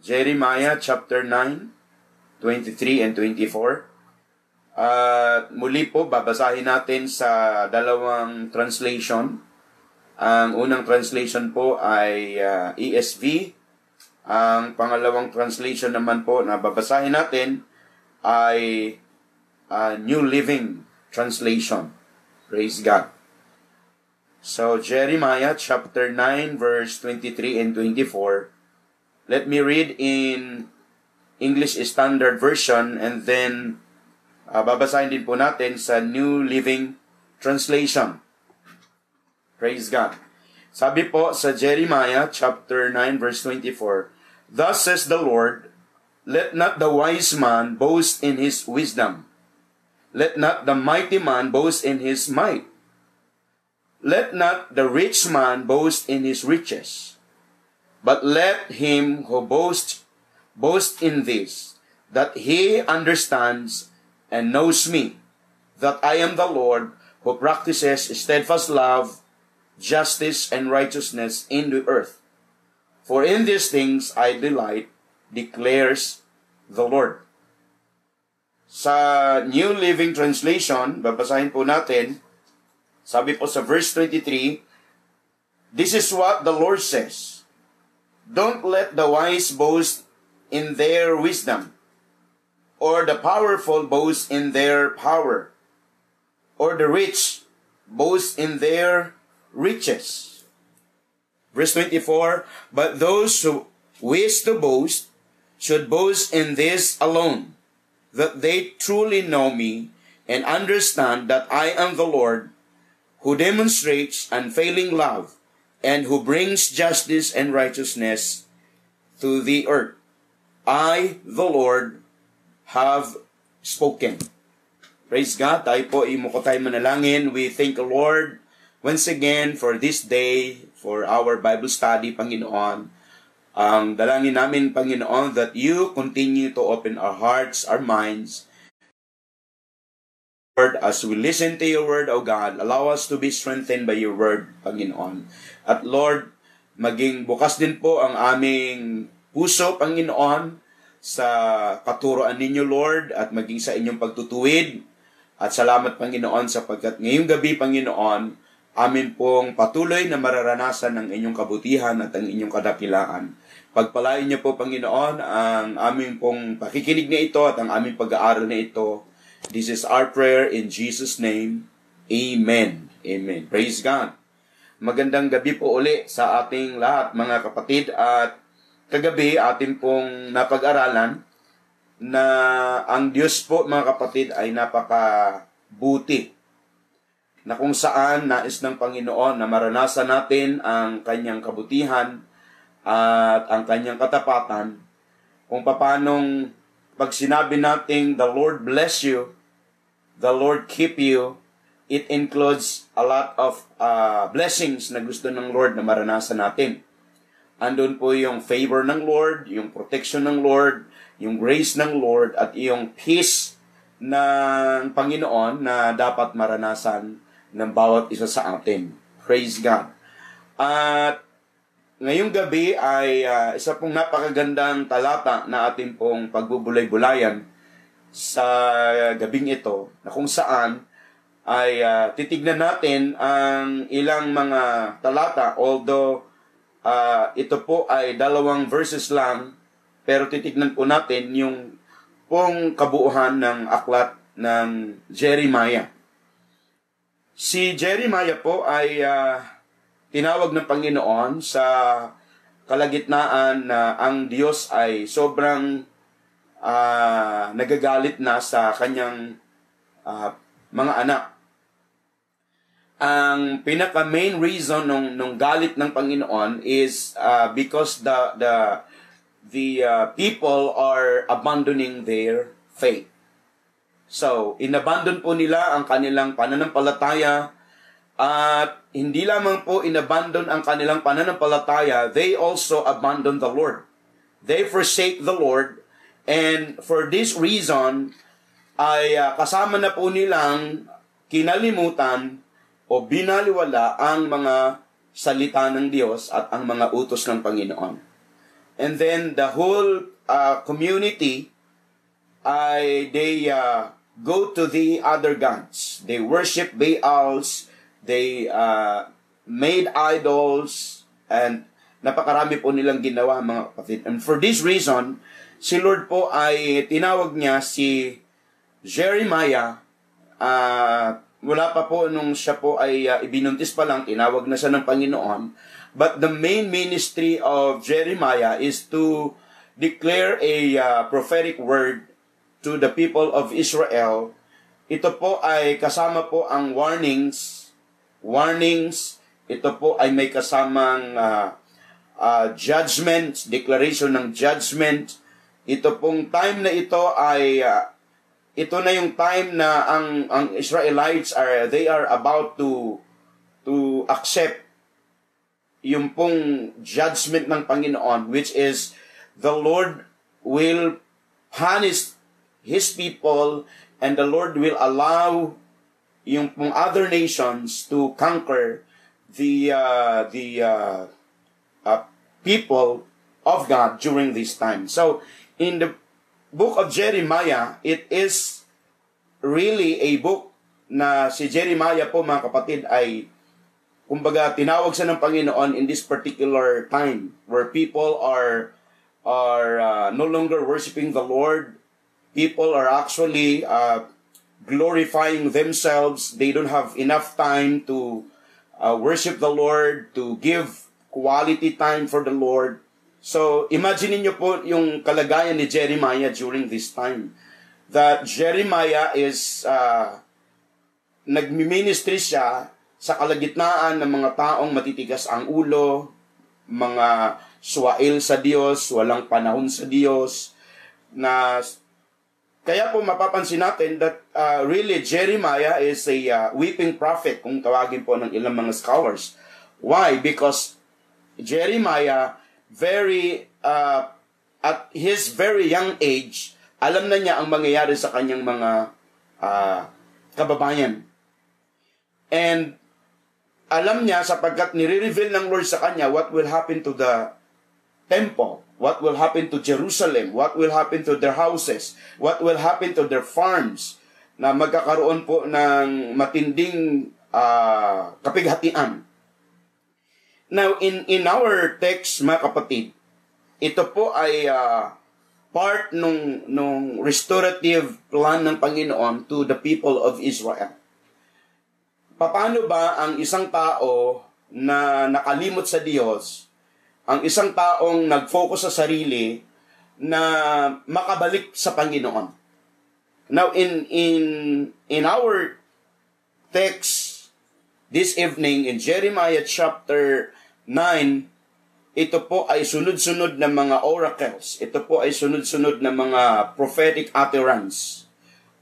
Jeremiah chapter 9, 23 and 24. At muli po, babasahin natin sa dalawang translation. Ang unang translation po ay uh, ESV. Ang pangalawang translation naman po na babasahin natin ay uh, New Living Translation. Praise God. So, Jeremiah chapter 9, verse 23 and 24. Let me read in English Standard Version and then uh, babasahin din po natin sa New Living Translation. Praise God. Sabi po sa Jeremiah chapter 9 verse 24, Thus says the Lord, Let not the wise man boast in his wisdom. Let not the mighty man boast in his might let not the rich man boast in his riches, but let him who boasts boast in this, that he understands and knows me, that I am the Lord who practices steadfast love, justice, and righteousness in the earth. For in these things I delight, declares the Lord. Sa New Living Translation, babasahin po natin, Sabi po sa verse 23, This is what the Lord says. Don't let the wise boast in their wisdom, or the powerful boast in their power, or the rich boast in their riches. Verse 24, But those who wish to boast should boast in this alone, that they truly know me and understand that I am the Lord who demonstrates unfailing love and who brings justice and righteousness to the earth. I, the Lord, have spoken. Praise God. Tayo po, imo ko tayo manalangin. We thank the Lord once again for this day, for our Bible study, Panginoon. Ang dalangin namin, Panginoon, that you continue to open our hearts, our minds, Lord, as we listen to your word, O God, allow us to be strengthened by your word, Panginoon. At Lord, maging bukas din po ang aming puso, Panginoon, sa katuroan ninyo, Lord, at maging sa inyong pagtutuwid. At salamat, Panginoon, sapagkat ngayong gabi, Panginoon, amin pong patuloy na mararanasan ng inyong kabutihan at ang inyong kadakilaan. Pagpalain niyo po, Panginoon, ang aming pong pakikinig na ito at ang aming pag-aaral na ito This is our prayer in Jesus' name. Amen. Amen. Praise God. Magandang gabi po uli sa ating lahat mga kapatid at kagabi atin pong napag-aralan na ang Diyos po mga kapatid ay napakabuti na kung saan nais ng Panginoon na maranasan natin ang kanyang kabutihan at ang kanyang katapatan kung paanong pag sinabi nating the Lord bless you, the Lord keep you, it includes a lot of uh, blessings na gusto ng Lord na maranasan natin. Andun po yung favor ng Lord, yung protection ng Lord, yung grace ng Lord, at yung peace ng Panginoon na dapat maranasan ng bawat isa sa atin. Praise God. At Ngayong gabi ay uh, isa pong napakagandang talata na ating pong pagbubulay-bulayan sa gabing ito na kung saan ay uh, titignan natin ang ilang mga talata although uh, ito po ay dalawang verses lang pero titignan po natin yung pong kabuuhan ng aklat ng Jeremiah. Si Jeremiah po ay uh, tinawag ng Panginoon sa kalagitnaan na ang Diyos ay sobrang uh, nagagalit na sa kanyang uh, mga anak. Ang pinaka main reason nung nung galit ng Panginoon is uh, because the the the uh, people are abandoning their faith. So, inabandon po nila ang kanilang pananampalataya at hindi lamang po inabandon ang kanilang pananampalataya, they also abandon the Lord. They forsake the Lord and for this reason ay uh, kasama na po nilang kinalimutan o binaliwala ang mga salita ng Diyos at ang mga utos ng Panginoon. And then the whole uh, community, I they uh, go to the other gods. They worship Baals. They uh, made idols. And napakarami po nilang ginawa mga kapatid. And for this reason, si Lord po ay tinawag niya si Jeremiah uh, wala pa po nung siya po ay uh, ibinuntis pa lang, tinawag na siya ng Panginoon. But the main ministry of Jeremiah is to declare a uh, prophetic word to the people of Israel. Ito po ay kasama po ang warnings, warnings, ito po ay may kasamang uh, uh, judgment, declaration ng judgment. Ito pong time na ito ay uh, ito na yung time na ang ang Israelites are they are about to to accept yung pong judgment ng Panginoon which is the Lord will punish his people and the Lord will allow yung pong other nations to conquer the uh, the uh, uh, people of God during this time. So in the book of Jeremiah, it is really a book na si Jeremiah po mga kapatid ay kumbaga tinawag sa ng Panginoon in this particular time where people are are uh, no longer worshiping the Lord. People are actually uh, glorifying themselves. They don't have enough time to uh, worship the Lord, to give quality time for the Lord. So, imagine niyo po yung kalagayan ni Jeremiah during this time. That Jeremiah is, uh, nagmi-ministry siya sa kalagitnaan ng mga taong matitigas ang ulo, mga suwail sa Diyos, walang panahon sa Diyos, na kaya po mapapansin natin that uh, really Jeremiah is a uh, weeping prophet kung tawagin po ng ilang mga scholars. Why? Because Jeremiah very, uh, at his very young age, alam na niya ang mangyayari sa kanyang mga uh, kababayan. And alam niya sapagkat nire-reveal ng Lord sa kanya what will happen to the temple, what will happen to Jerusalem, what will happen to their houses, what will happen to their farms, na magkakaroon po ng matinding uh, kapighatian. Now, in, in our text, mga kapatid, ito po ay uh, part nung, nung restorative plan ng Panginoon to the people of Israel. Paano ba ang isang tao na nakalimot sa Diyos, ang isang taong nag-focus sa sarili, na makabalik sa Panginoon? Now, in, in, in our text this evening in Jeremiah chapter 9, ito po ay sunod-sunod na mga oracles. Ito po ay sunod-sunod na mga prophetic utterance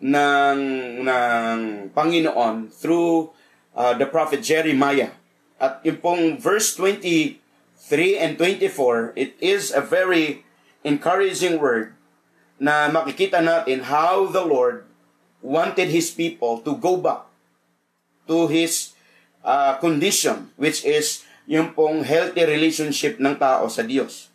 ng, ng Panginoon through uh, the prophet Jeremiah. At yung pong verse 23 and 24, it is a very encouraging word na makikita natin how the Lord wanted His people to go back to His uh, condition, which is yung pong healthy relationship ng tao sa Diyos.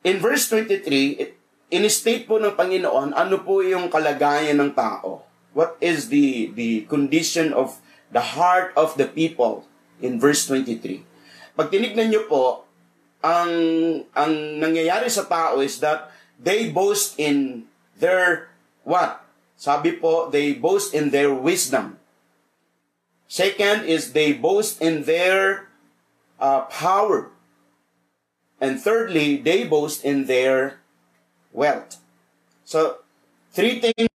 In verse 23, in-state po ng Panginoon ano po yung kalagayan ng tao. What is the, the condition of the heart of the people in verse 23. Pag tinignan nyo po, ang, ang nangyayari sa tao is that they boast in their what? Sabi po, they boast in their wisdom. Second is they boast in their uh, power. And thirdly, they boast in their wealth. So, three things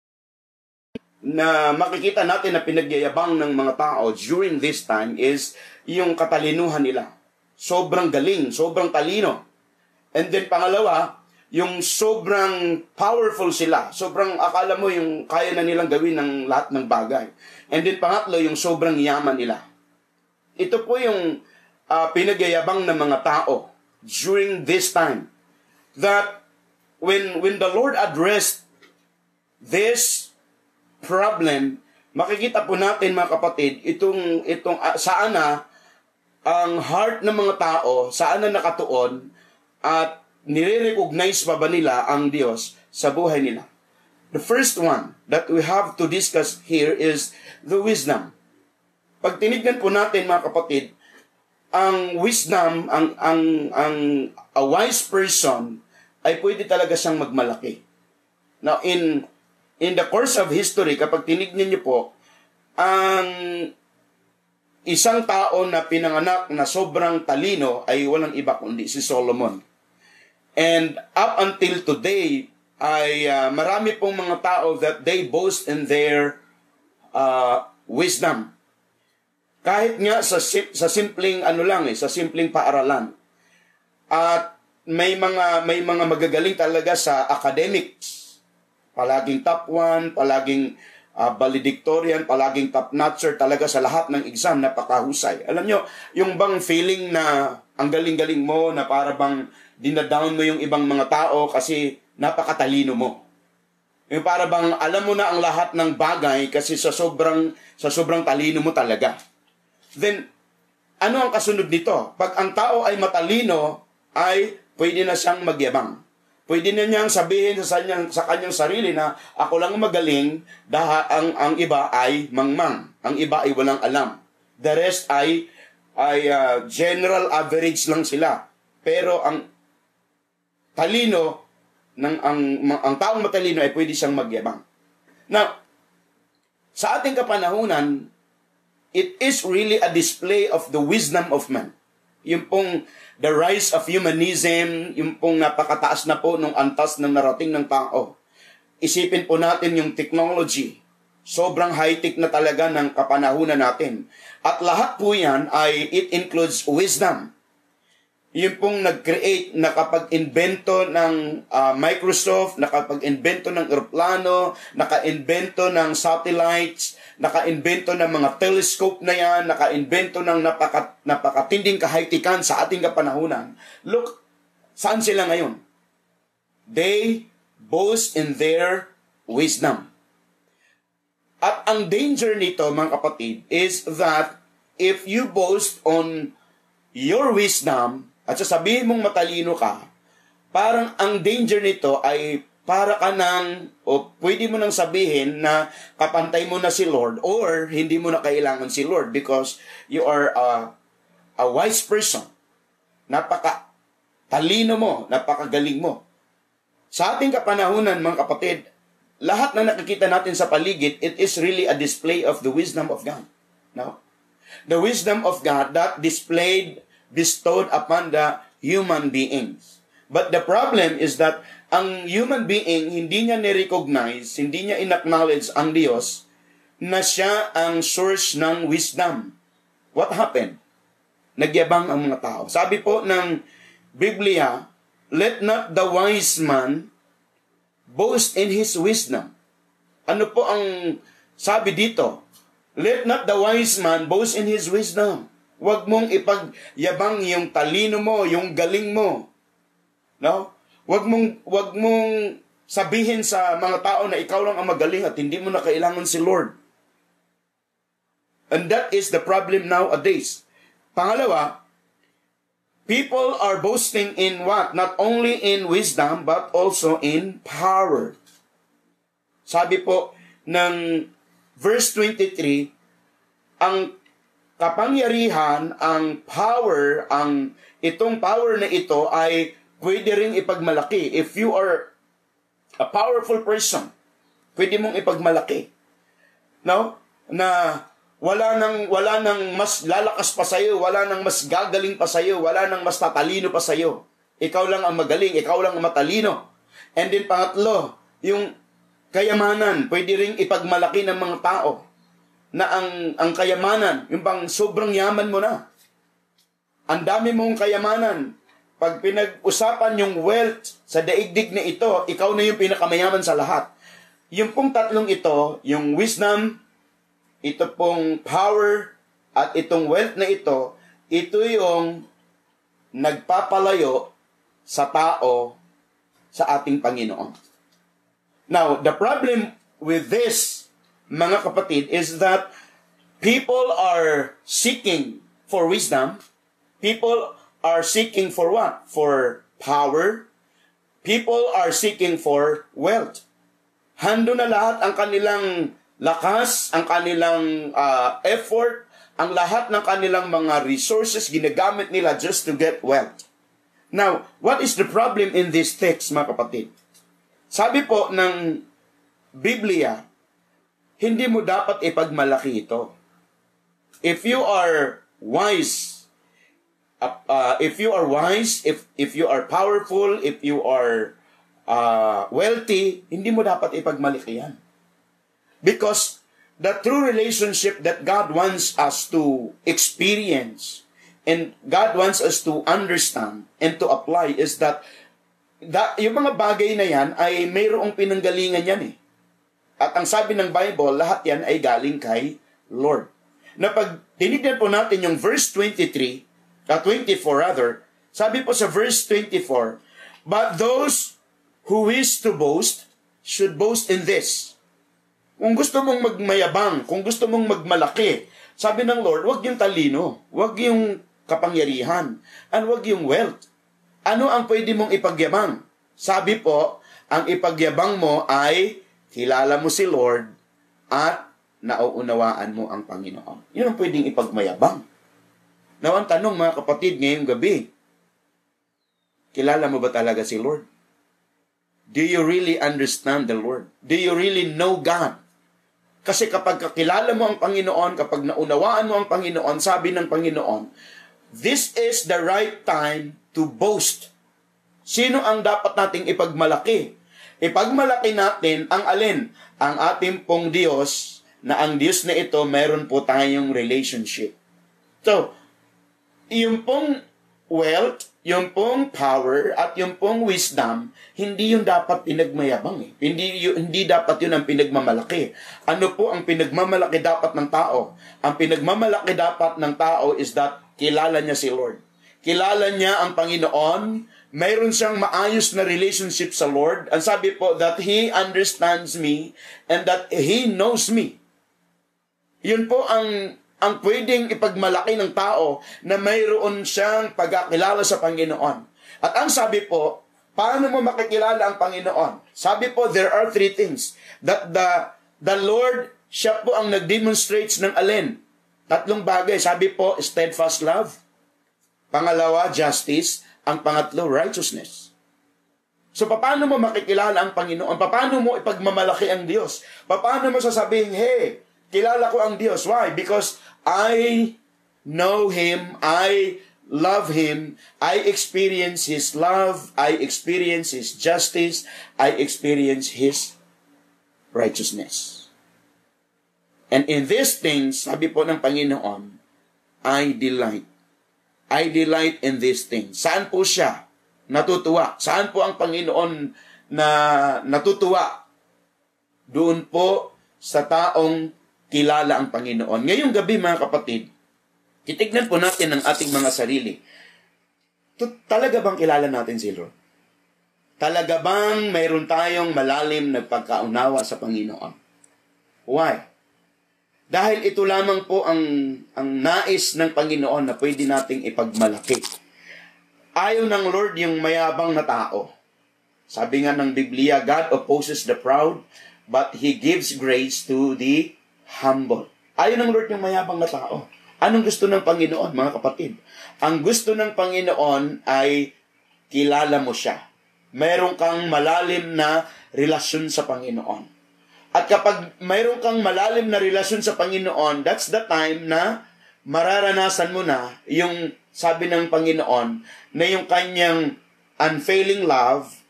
na makikita natin na pinagyayabang ng mga tao during this time is yung katalinuhan nila. Sobrang galing, sobrang talino. And then pangalawa, yung sobrang powerful sila. Sobrang akala mo yung kaya na nilang gawin ng lahat ng bagay. And then pangatlo, yung sobrang yaman nila. Ito po yung uh, pinagyayabang ng mga tao during this time that when when the Lord addressed this problem makikita po natin mga kapatid itong itong uh, saan na ang heart ng mga tao saan na nakatuon at nire-recognize pa ba nila ang Diyos sa buhay nila? The first one that we have to discuss here is the wisdom. Pag tinignan po natin mga kapatid, ang wisdom, ang ang ang a wise person ay pwede talaga siyang magmalaki. Now in in the course of history kapag tinignan niyo po ang isang tao na pinanganak na sobrang talino ay walang iba kundi si Solomon. And up until today, ay uh, marami pong mga tao that they boast in their uh, wisdom. Kahit nga sa, sa simpleng ano lang eh, sa simpleng paaralan. At may mga may mga magagaling talaga sa academics. Palaging top 1, palaging uh, valedictorian, palaging top-notcher talaga sa lahat ng exam, napakahusay. Alam nyo, yung bang feeling na ang galing-galing mo, na para bang dinadown mo yung ibang mga tao kasi napakatalino mo. Yung para bang alam mo na ang lahat ng bagay kasi sa sobrang sa sobrang talino mo talaga. Then ano ang kasunod nito? Pag ang tao ay matalino, ay pwede na siyang magyabang. Pwede na niyang sabihin sa kanyang, sa kanyang sarili na ako lang magaling, daha ang, ang iba ay mangmang. Ang iba ay walang alam. The rest ay ay uh, general average lang sila. Pero ang talino ng ang ang taong matalino ay pwede siyang magyabang. Now, sa ating kapanahunan, it is really a display of the wisdom of man. Yung pong the rise of humanism, yung pong napakataas na po nung antas ng narating ng tao. Isipin po natin yung technology. Sobrang high-tech na talaga ng kapanahunan natin. At lahat po yan ay it includes wisdom. Yung pong nag-create, nakapag-invento ng uh, Microsoft, nakapag-invento ng aeroplano, naka-invento ng satellites, naka-invento ng mga telescope na yan, naka-invento ng napaka, napakatinding kahaytikan sa ating kapanahunan. Look, saan sila ngayon? They boast in their wisdom. At ang danger nito, mga kapatid, is that if you boast on your wisdom, at sasabihin mong matalino ka, parang ang danger nito ay para ka nang, o pwede mo nang sabihin na kapantay mo na si Lord or hindi mo na kailangan si Lord because you are a, a wise person. Napaka talino mo, napakagaling mo. Sa ating kapanahunan, mga kapatid, lahat na nakikita natin sa paligid, it is really a display of the wisdom of God. No? The wisdom of God that displayed, bestowed upon the human beings. But the problem is that ang human being, hindi niya ni-recognize, hindi niya in-acknowledge ang Diyos na siya ang source ng wisdom. What happened? Nagyabang ang mga tao. Sabi po ng Biblia, let not the wise man boast in his wisdom. Ano po ang sabi dito? Let not the wise man boast in his wisdom. Huwag mong ipagyabang yung talino mo, yung galing mo. No? Huwag mong, wag mong sabihin sa mga tao na ikaw lang ang magaling at hindi mo na kailangan si Lord. And that is the problem nowadays. Pangalawa, people are boasting in what? Not only in wisdom, but also in power. Sabi po ng verse 23, ang kapangyarihan, ang power, ang itong power na ito ay pwede ring ipagmalaki. If you are a powerful person, pwede mong ipagmalaki. No? Na wala nang wala nang mas lalakas pa sa iyo, wala nang mas gagaling pa sa iyo, wala nang mas tatalino pa sa iyo. Ikaw lang ang magaling, ikaw lang ang matalino. And then pangatlo, yung kayamanan, pwede ring ipagmalaki ng mga tao na ang ang kayamanan, yung bang sobrang yaman mo na. Ang dami mong kayamanan, pag pinag-usapan yung wealth sa daigdig na ito, ikaw na yung pinakamayaman sa lahat. Yung pong tatlong ito, yung wisdom, ito pong power, at itong wealth na ito, ito yung nagpapalayo sa tao sa ating Panginoon. Now, the problem with this, mga kapatid, is that people are seeking for wisdom. People are seeking for what? For power, people are seeking for wealth. Hando na lahat ang kanilang lakas, ang kanilang uh, effort, ang lahat ng kanilang mga resources ginagamit nila just to get wealth. Now, what is the problem in this text, mga kapatid? Sabi po ng Biblia, hindi mo dapat ipagmalaki ito. If you are wise, uh, if you are wise, if if you are powerful, if you are uh, wealthy, hindi mo dapat ipagmalaki yan. Because the true relationship that God wants us to experience and God wants us to understand and to apply is that da, yung mga bagay na yan ay mayroong pinanggalingan yan eh. At ang sabi ng Bible, lahat yan ay galing kay Lord. Na pag tinignan po natin yung verse 23, uh, 24 rather, sabi po sa verse 24, But those who wish to boast should boast in this, kung gusto mong magmayabang, kung gusto mong magmalaki, sabi ng Lord, wag yung talino, wag yung kapangyarihan, and wag yung wealth. Ano ang pwede mong ipagyabang? Sabi po, ang ipagyabang mo ay kilala mo si Lord at nauunawaan mo ang Panginoon. Yun ang pwedeng ipagmayabang. Now, ang tanong mga kapatid ngayong gabi, kilala mo ba talaga si Lord? Do you really understand the Lord? Do you really know God? Kasi kapag kakilala mo ang Panginoon, kapag naunawaan mo ang Panginoon, sabi ng Panginoon, this is the right time to boast. Sino ang dapat nating ipagmalaki? Ipagmalaki natin ang alin? Ang ating pong Diyos, na ang Diyos na ito, meron po tayong relationship. So, yung pong wealth, yung pong power at yung pong wisdom, hindi yung dapat pinagmayabang eh. Hindi, yun, hindi dapat yun ang pinagmamalaki. Ano po ang pinagmamalaki dapat ng tao? Ang pinagmamalaki dapat ng tao is that kilala niya si Lord. Kilala niya ang Panginoon, mayroon siyang maayos na relationship sa Lord. Ang sabi po that He understands me and that He knows me. Yun po ang ang pwedeng ipagmalaki ng tao na mayroon siyang pagkakilala sa Panginoon. At ang sabi po, paano mo makikilala ang Panginoon? Sabi po, there are three things. That the, the Lord, siya po ang nag-demonstrates ng alin. Tatlong bagay. Sabi po, steadfast love. Pangalawa, justice. Ang pangatlo, righteousness. So, paano mo makikilala ang Panginoon? Paano mo ipagmamalaki ang Diyos? Paano mo sasabihin, hey, kilala ko ang Diyos. Why? Because I know Him, I love Him, I experience His love, I experience His justice, I experience His righteousness. And in these things, sabi po ng Panginoon, I delight. I delight in these things. Saan po siya natutuwa? Saan po ang Panginoon na natutuwa? Doon po sa taong kilala ang Panginoon. Ngayong gabi mga kapatid, titignan po natin ang ating mga sarili. Talaga bang kilala natin si Lord? Talaga bang mayroon tayong malalim na pagkaunawa sa Panginoon? Why? Dahil ito lamang po ang, ang nais ng Panginoon na pwede nating ipagmalaki. Ayaw ng Lord yung mayabang na tao. Sabi nga ng Biblia, God opposes the proud, but He gives grace to the humble. Ayaw ng Lord yung mayabang na tao. Anong gusto ng Panginoon, mga kapatid? Ang gusto ng Panginoon ay kilala mo siya. Meron kang malalim na relasyon sa Panginoon. At kapag mayroon kang malalim na relasyon sa Panginoon, that's the time na mararanasan mo na yung sabi ng Panginoon na yung kanyang unfailing love,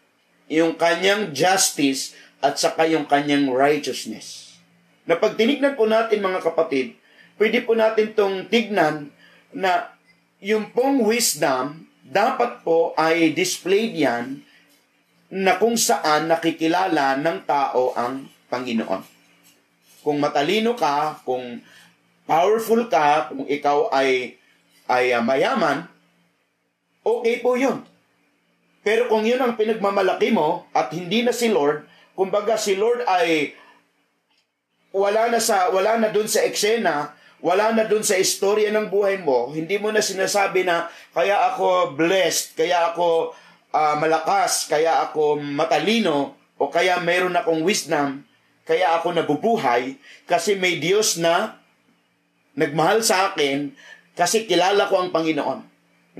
yung kanyang justice, at saka yung kanyang righteousness na pag tinignan po natin mga kapatid, pwede po natin tong tignan na yung pong wisdom, dapat po ay displayed yan na kung saan nakikilala ng tao ang Panginoon. Kung matalino ka, kung powerful ka, kung ikaw ay ay uh, mayaman, okay po yun. Pero kung yun ang pinagmamalaki mo at hindi na si Lord, kumbaga si Lord ay wala na sa wala na doon sa eksena, wala na doon sa istorya ng buhay mo, hindi mo na sinasabi na kaya ako blessed, kaya ako uh, malakas, kaya ako matalino, o kaya mayroon akong wisdom, kaya ako nabubuhay, kasi may Diyos na nagmahal sa akin, kasi kilala ko ang Panginoon.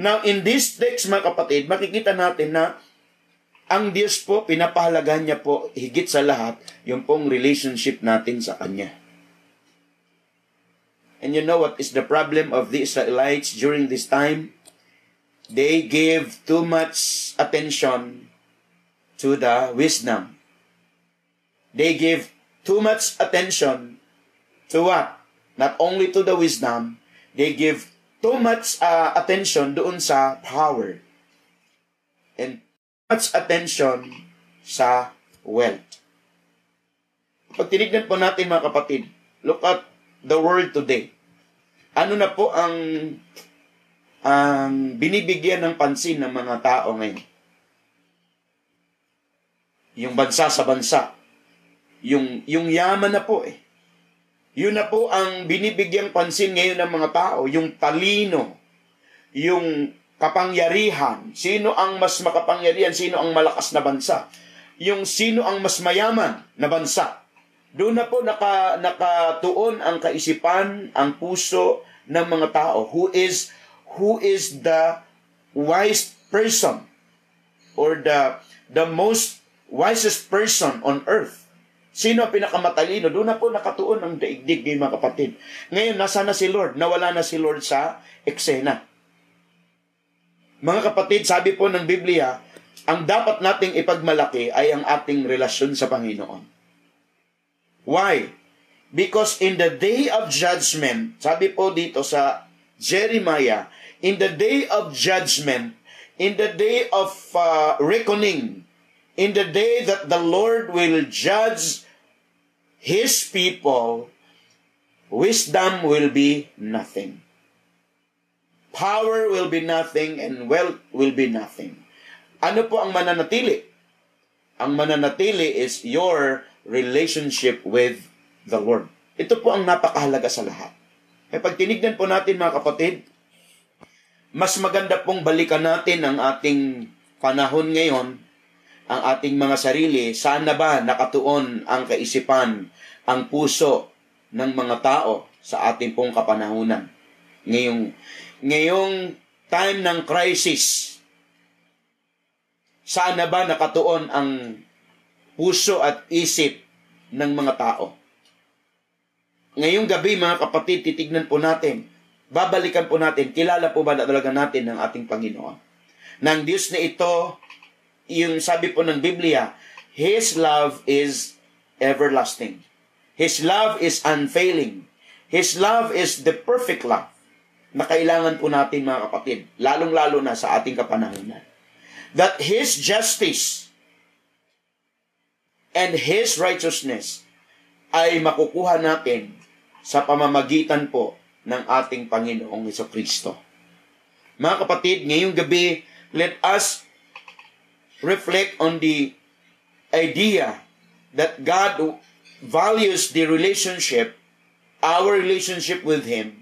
Now, in this text, mga kapatid, makikita natin na ang Diyos po, pinapahalagan niya po higit sa lahat yung pong relationship natin sa Kanya. And you know what is the problem of the Israelites during this time? They gave too much attention to the wisdom. They gave too much attention to what? Not only to the wisdom, they give too much uh, attention doon sa power and much attention sa wealth. Pag tinignan po natin mga kapatid, look at the world today. Ano na po ang ang binibigyan ng pansin ng mga tao ngayon? Yung bansa sa bansa. Yung, yung yaman na po eh. Yun na po ang binibigyang pansin ngayon ng mga tao, yung talino, yung kapangyarihan, sino ang mas makapangyarihan, sino ang malakas na bansa, yung sino ang mas mayaman na bansa. Doon na po naka, nakatuon ang kaisipan, ang puso ng mga tao who is who is the wise person or the the most wisest person on earth. Sino ang pinakamatalino? Doon na po nakatuon ang daigdig ng mga kapatid. Ngayon, nasa na si Lord? Nawala na si Lord sa eksena. Mga kapatid, sabi po ng Biblia, ang dapat nating ipagmalaki ay ang ating relasyon sa Panginoon. Why? Because in the day of judgment, sabi po dito sa Jeremiah, in the day of judgment, in the day of uh, reckoning, in the day that the Lord will judge His people, wisdom will be nothing. Power will be nothing and wealth will be nothing. Ano po ang mananatili? Ang mananatili is your relationship with the Lord. Ito po ang napakahalaga sa lahat. E pag tinignan po natin mga kapatid, mas maganda pong balikan natin ang ating panahon ngayon ang ating mga sarili, saan na ba nakatuon ang kaisipan, ang puso ng mga tao sa ating pong kapanahunan. Ngayong, ngayong time ng crisis, saan na ba nakatuon ang puso at isip ng mga tao? Ngayong gabi, mga kapatid, titignan po natin, babalikan po natin, kilala po ba talaga natin ng ating Panginoon? Nang Diyos na ito yung sabi po ng Biblia, His love is everlasting. His love is unfailing. His love is the perfect love na kailangan po natin mga kapatid, lalong-lalo na sa ating kapanahonan. That His justice and His righteousness ay makukuha natin sa pamamagitan po ng ating Panginoong Heso Kristo. Mga kapatid, ngayong gabi, let us reflect on the idea that God values the relationship, our relationship with Him,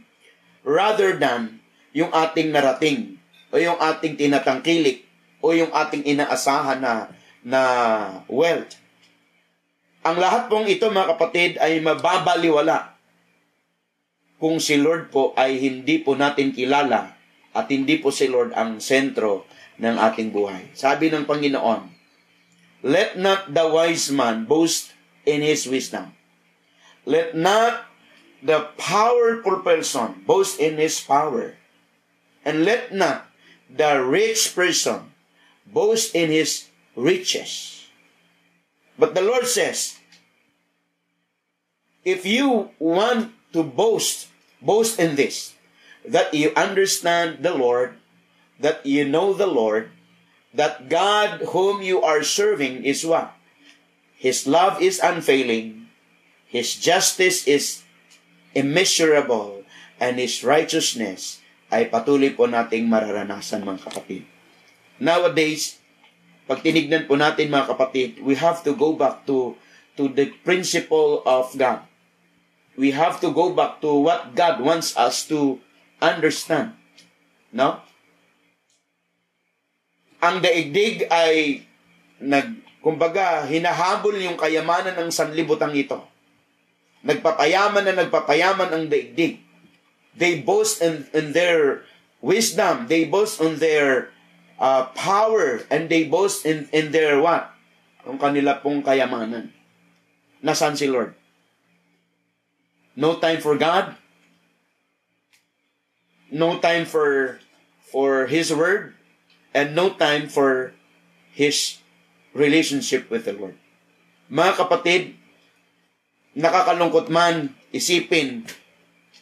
rather than yung ating narating o yung ating tinatangkilik o yung ating inaasahan na na wealth. Ang lahat pong ito mga kapatid ay mababaliwala kung si Lord po ay hindi po natin kilala at hindi po si Lord ang sentro ng ating buhay. Sabi ng Panginoon, Let not the wise man boast in his wisdom. Let not the powerful person boast in his power. And let not the rich person boast in his riches. But the Lord says, if you want to boast, boast in this, that you understand the Lord that you know the Lord, that God whom you are serving is what? His love is unfailing, His justice is immeasurable, and His righteousness ay patuloy po nating mararanasan mga kapatid. Nowadays, pag tinignan po natin mga kapatid, we have to go back to to the principle of God. We have to go back to what God wants us to understand. No? ang daigdig ay nag kumbaga hinahabol yung kayamanan ng sanlibutan ito. Nagpapayaman na nagpapayaman ang daigdig. They boast in, in their wisdom, they boast on their uh, power, and they boast in, in their what? Ang kanila pong kayamanan. Nasaan si Lord? No time for God? No time for for His Word? And no time for His relationship with the Lord. Mga kapatid, nakakalungkot man isipin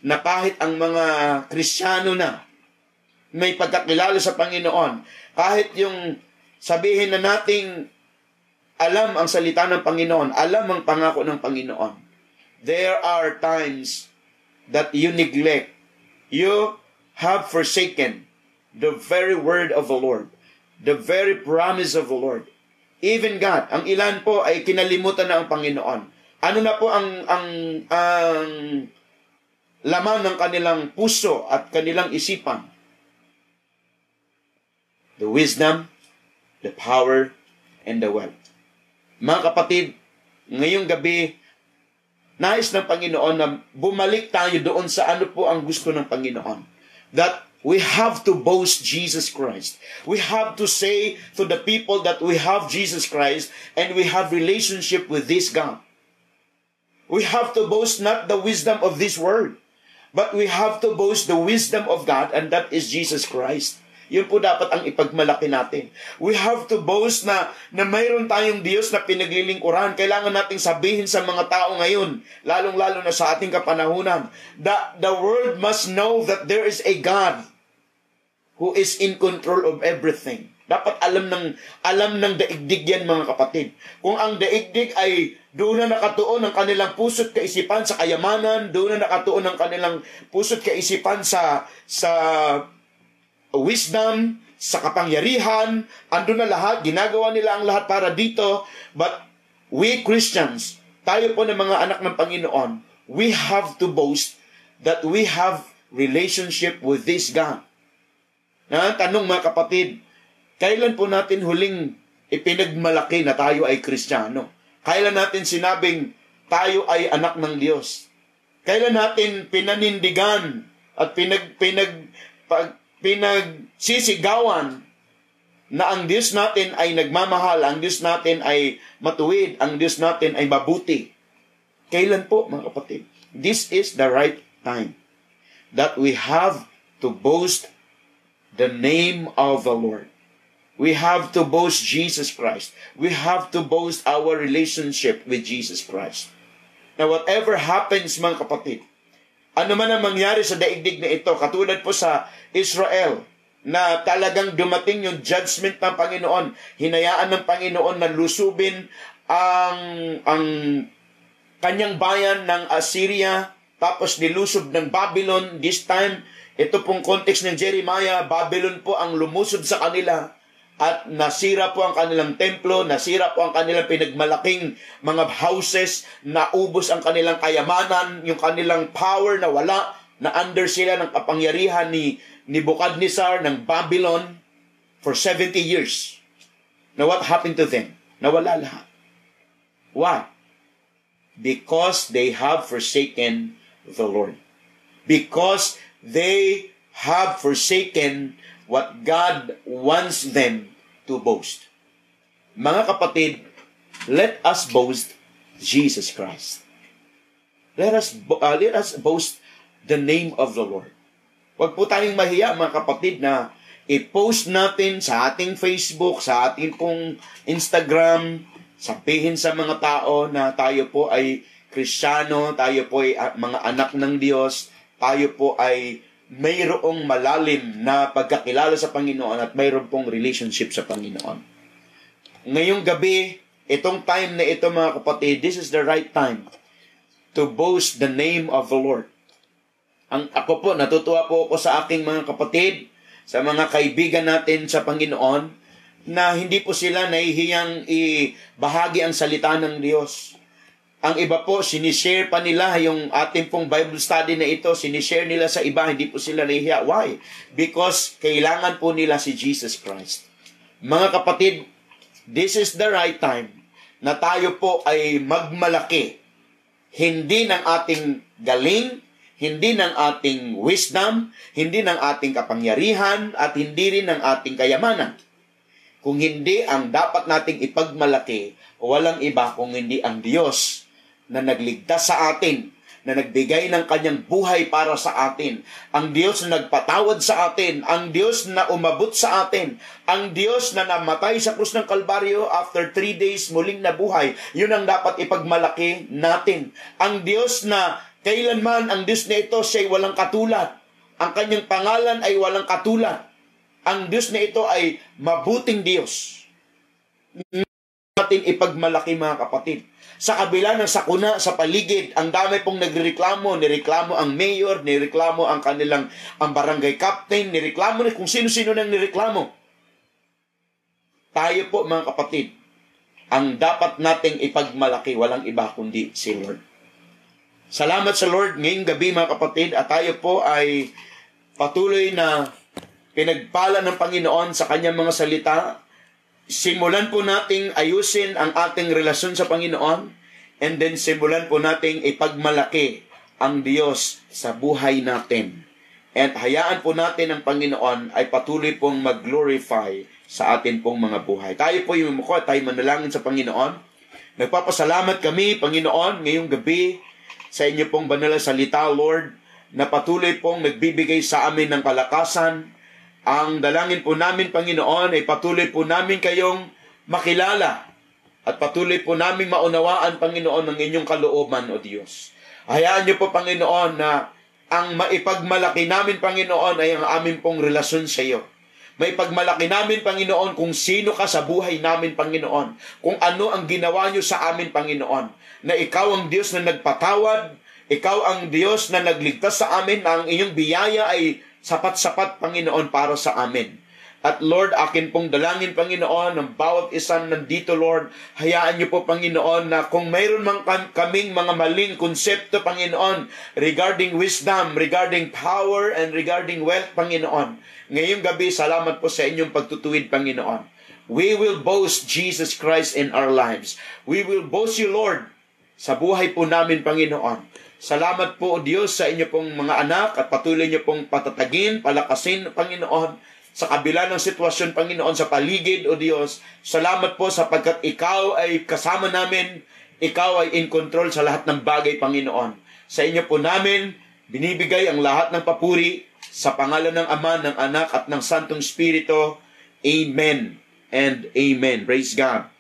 na kahit ang mga Kristiyano na may pagkakilala sa Panginoon, kahit yung sabihin na nating alam ang salita ng Panginoon, alam ang pangako ng Panginoon, there are times that you neglect, you have forsaken the very word of the Lord, the very promise of the Lord. Even God, ang ilan po ay kinalimutan na ang Panginoon. Ano na po ang ang ang laman ng kanilang puso at kanilang isipan? The wisdom, the power, and the wealth. Mga kapatid, ngayong gabi, nais ng Panginoon na bumalik tayo doon sa ano po ang gusto ng Panginoon. That we have to boast Jesus Christ. We have to say to the people that we have Jesus Christ and we have relationship with this God. We have to boast not the wisdom of this world, but we have to boast the wisdom of God and that is Jesus Christ. Yun po dapat ang ipagmalaki natin. We have to boast na, na mayroon tayong Diyos na pinaglilingkuran. Kailangan nating sabihin sa mga tao ngayon, lalong-lalo na sa ating kapanahunan, that the world must know that there is a God who is in control of everything. Dapat alam ng alam ng daigdig yan mga kapatid. Kung ang daigdig ay doon na nakatuon ang kanilang puso't kaisipan sa kayamanan, doon na nakatuon ang kanilang puso't kaisipan sa sa wisdom, sa kapangyarihan, ando na lahat, ginagawa nila ang lahat para dito, but we Christians, tayo po ng mga anak ng Panginoon, we have to boast that we have relationship with this God. Na tanong mga kapatid, kailan po natin huling ipinagmalaki na tayo ay Kristiyano? Kailan natin sinabing tayo ay anak ng Diyos? Kailan natin pinanindigan at pinag, pinag, pag, pinagsisigawan na ang Diyos natin ay nagmamahal, ang Diyos natin ay matuwid, ang Diyos natin ay mabuti. Kailan po, mga kapatid? This is the right time that we have to boast the name of the Lord. We have to boast Jesus Christ. We have to boast our relationship with Jesus Christ. Now, whatever happens, mga kapatid, ano man ang mangyari sa daigdig na ito, katulad po sa Israel, na talagang dumating yung judgment ng Panginoon, hinayaan ng Panginoon na lusubin ang, ang kanyang bayan ng Assyria, tapos nilusob ng Babylon, this time, ito pong context ng Jeremiah, Babylon po ang lumusod sa kanila at nasira po ang kanilang templo, nasira po ang kanilang pinagmalaking mga houses, naubos ang kanilang kayamanan, yung kanilang power na wala, na under sila ng kapangyarihan ni, Bukadnezar ng Babylon for 70 years. Now what happened to them? Nawala lahat. Why? Because they have forsaken the Lord. Because they have forsaken what God wants them to boast. Mga kapatid, let us boast Jesus Christ. Let us uh, let us boast the name of the Lord. Huwag po tayong mahiya mga kapatid na i-post natin sa ating Facebook, sa ating pong Instagram, sabihin sa mga tao na tayo po ay Kristiyano, tayo po ay uh, mga anak ng Diyos, tayo po ay mayroong malalim na pagkakilala sa Panginoon at mayroong pong relationship sa Panginoon. Ngayong gabi, itong time na ito mga kapatid, this is the right time to boast the name of the Lord. Ang ako po, natutuwa po ako sa aking mga kapatid, sa mga kaibigan natin sa Panginoon, na hindi po sila nahihiyang ibahagi ang salita ng Diyos. Ang iba po, sinishare pa nila yung ating pong Bible study na ito, sinishare nila sa iba, hindi po sila nahihiya. Why? Because kailangan po nila si Jesus Christ. Mga kapatid, this is the right time na tayo po ay magmalaki. Hindi ng ating galing, hindi ng ating wisdom, hindi ng ating kapangyarihan, at hindi rin ng ating kayamanan. Kung hindi ang dapat nating ipagmalaki, walang iba kung hindi ang Diyos na nagligtas sa atin na nagbigay ng kanyang buhay para sa atin. Ang Diyos na nagpatawad sa atin. Ang Diyos na umabot sa atin. Ang Diyos na namatay sa krus ng Kalbaryo after three days muling nabuhay. Yun ang dapat ipagmalaki natin. Ang Diyos na kailanman ang Diyos na ito siya'y walang katulad. Ang kanyang pangalan ay walang katulad. Ang Diyos na ito ay mabuting Diyos. Natin ipagmalaki mga kapatid sa kabila ng sakuna sa paligid, ang dami pong nagreklamo, nireklamo ang mayor, nireklamo ang kanilang ang barangay captain, nireklamo ni kung sino-sino nang nireklamo. Tayo po mga kapatid, ang dapat nating ipagmalaki walang iba kundi si Lord. Salamat sa Lord ngayong gabi mga kapatid at tayo po ay patuloy na pinagpala ng Panginoon sa kanyang mga salita simulan po nating ayusin ang ating relasyon sa Panginoon and then simulan po nating ipagmalaki ang Diyos sa buhay natin. At hayaan po natin ang Panginoon ay patuloy pong mag-glorify sa atin pong mga buhay. Tayo po yung mukha, tayo manalangin sa Panginoon. Nagpapasalamat kami, Panginoon, ngayong gabi sa inyo pong banal salita, Lord, na patuloy pong nagbibigay sa amin ng kalakasan, ang dalangin po namin, Panginoon, ay patuloy po namin kayong makilala at patuloy po namin maunawaan, Panginoon, ng inyong kalooban, O Diyos. Hayaan niyo po, Panginoon, na ang maipagmalaki namin, Panginoon, ay ang amin pong relasyon sa iyo. Maipagmalaki namin, Panginoon, kung sino ka sa buhay namin, Panginoon. Kung ano ang ginawa niyo sa amin, Panginoon. Na ikaw ang Diyos na nagpatawad, ikaw ang Diyos na nagligtas sa amin, na ang inyong biyaya ay sapat-sapat, Panginoon, para sa amin. At Lord, akin pong dalangin, Panginoon, ng bawat isang nandito, Lord, hayaan niyo po, Panginoon, na kung mayroon man kaming mga maling konsepto, Panginoon, regarding wisdom, regarding power, and regarding wealth, Panginoon, ngayong gabi, salamat po sa inyong pagtutuwid, Panginoon. We will boast Jesus Christ in our lives. We will boast you, Lord, sa buhay po namin, Panginoon. Salamat po, Diyos, sa inyo pong mga anak at patuloy niyo pong patatagin, palakasin, Panginoon, sa kabila ng sitwasyon, Panginoon, sa paligid, O Diyos. Salamat po sapagkat Ikaw ay kasama namin, Ikaw ay in control sa lahat ng bagay, Panginoon. Sa inyo po namin, binibigay ang lahat ng papuri sa pangalan ng Ama, ng Anak at ng Santong Espiritu. Amen and Amen. Praise God.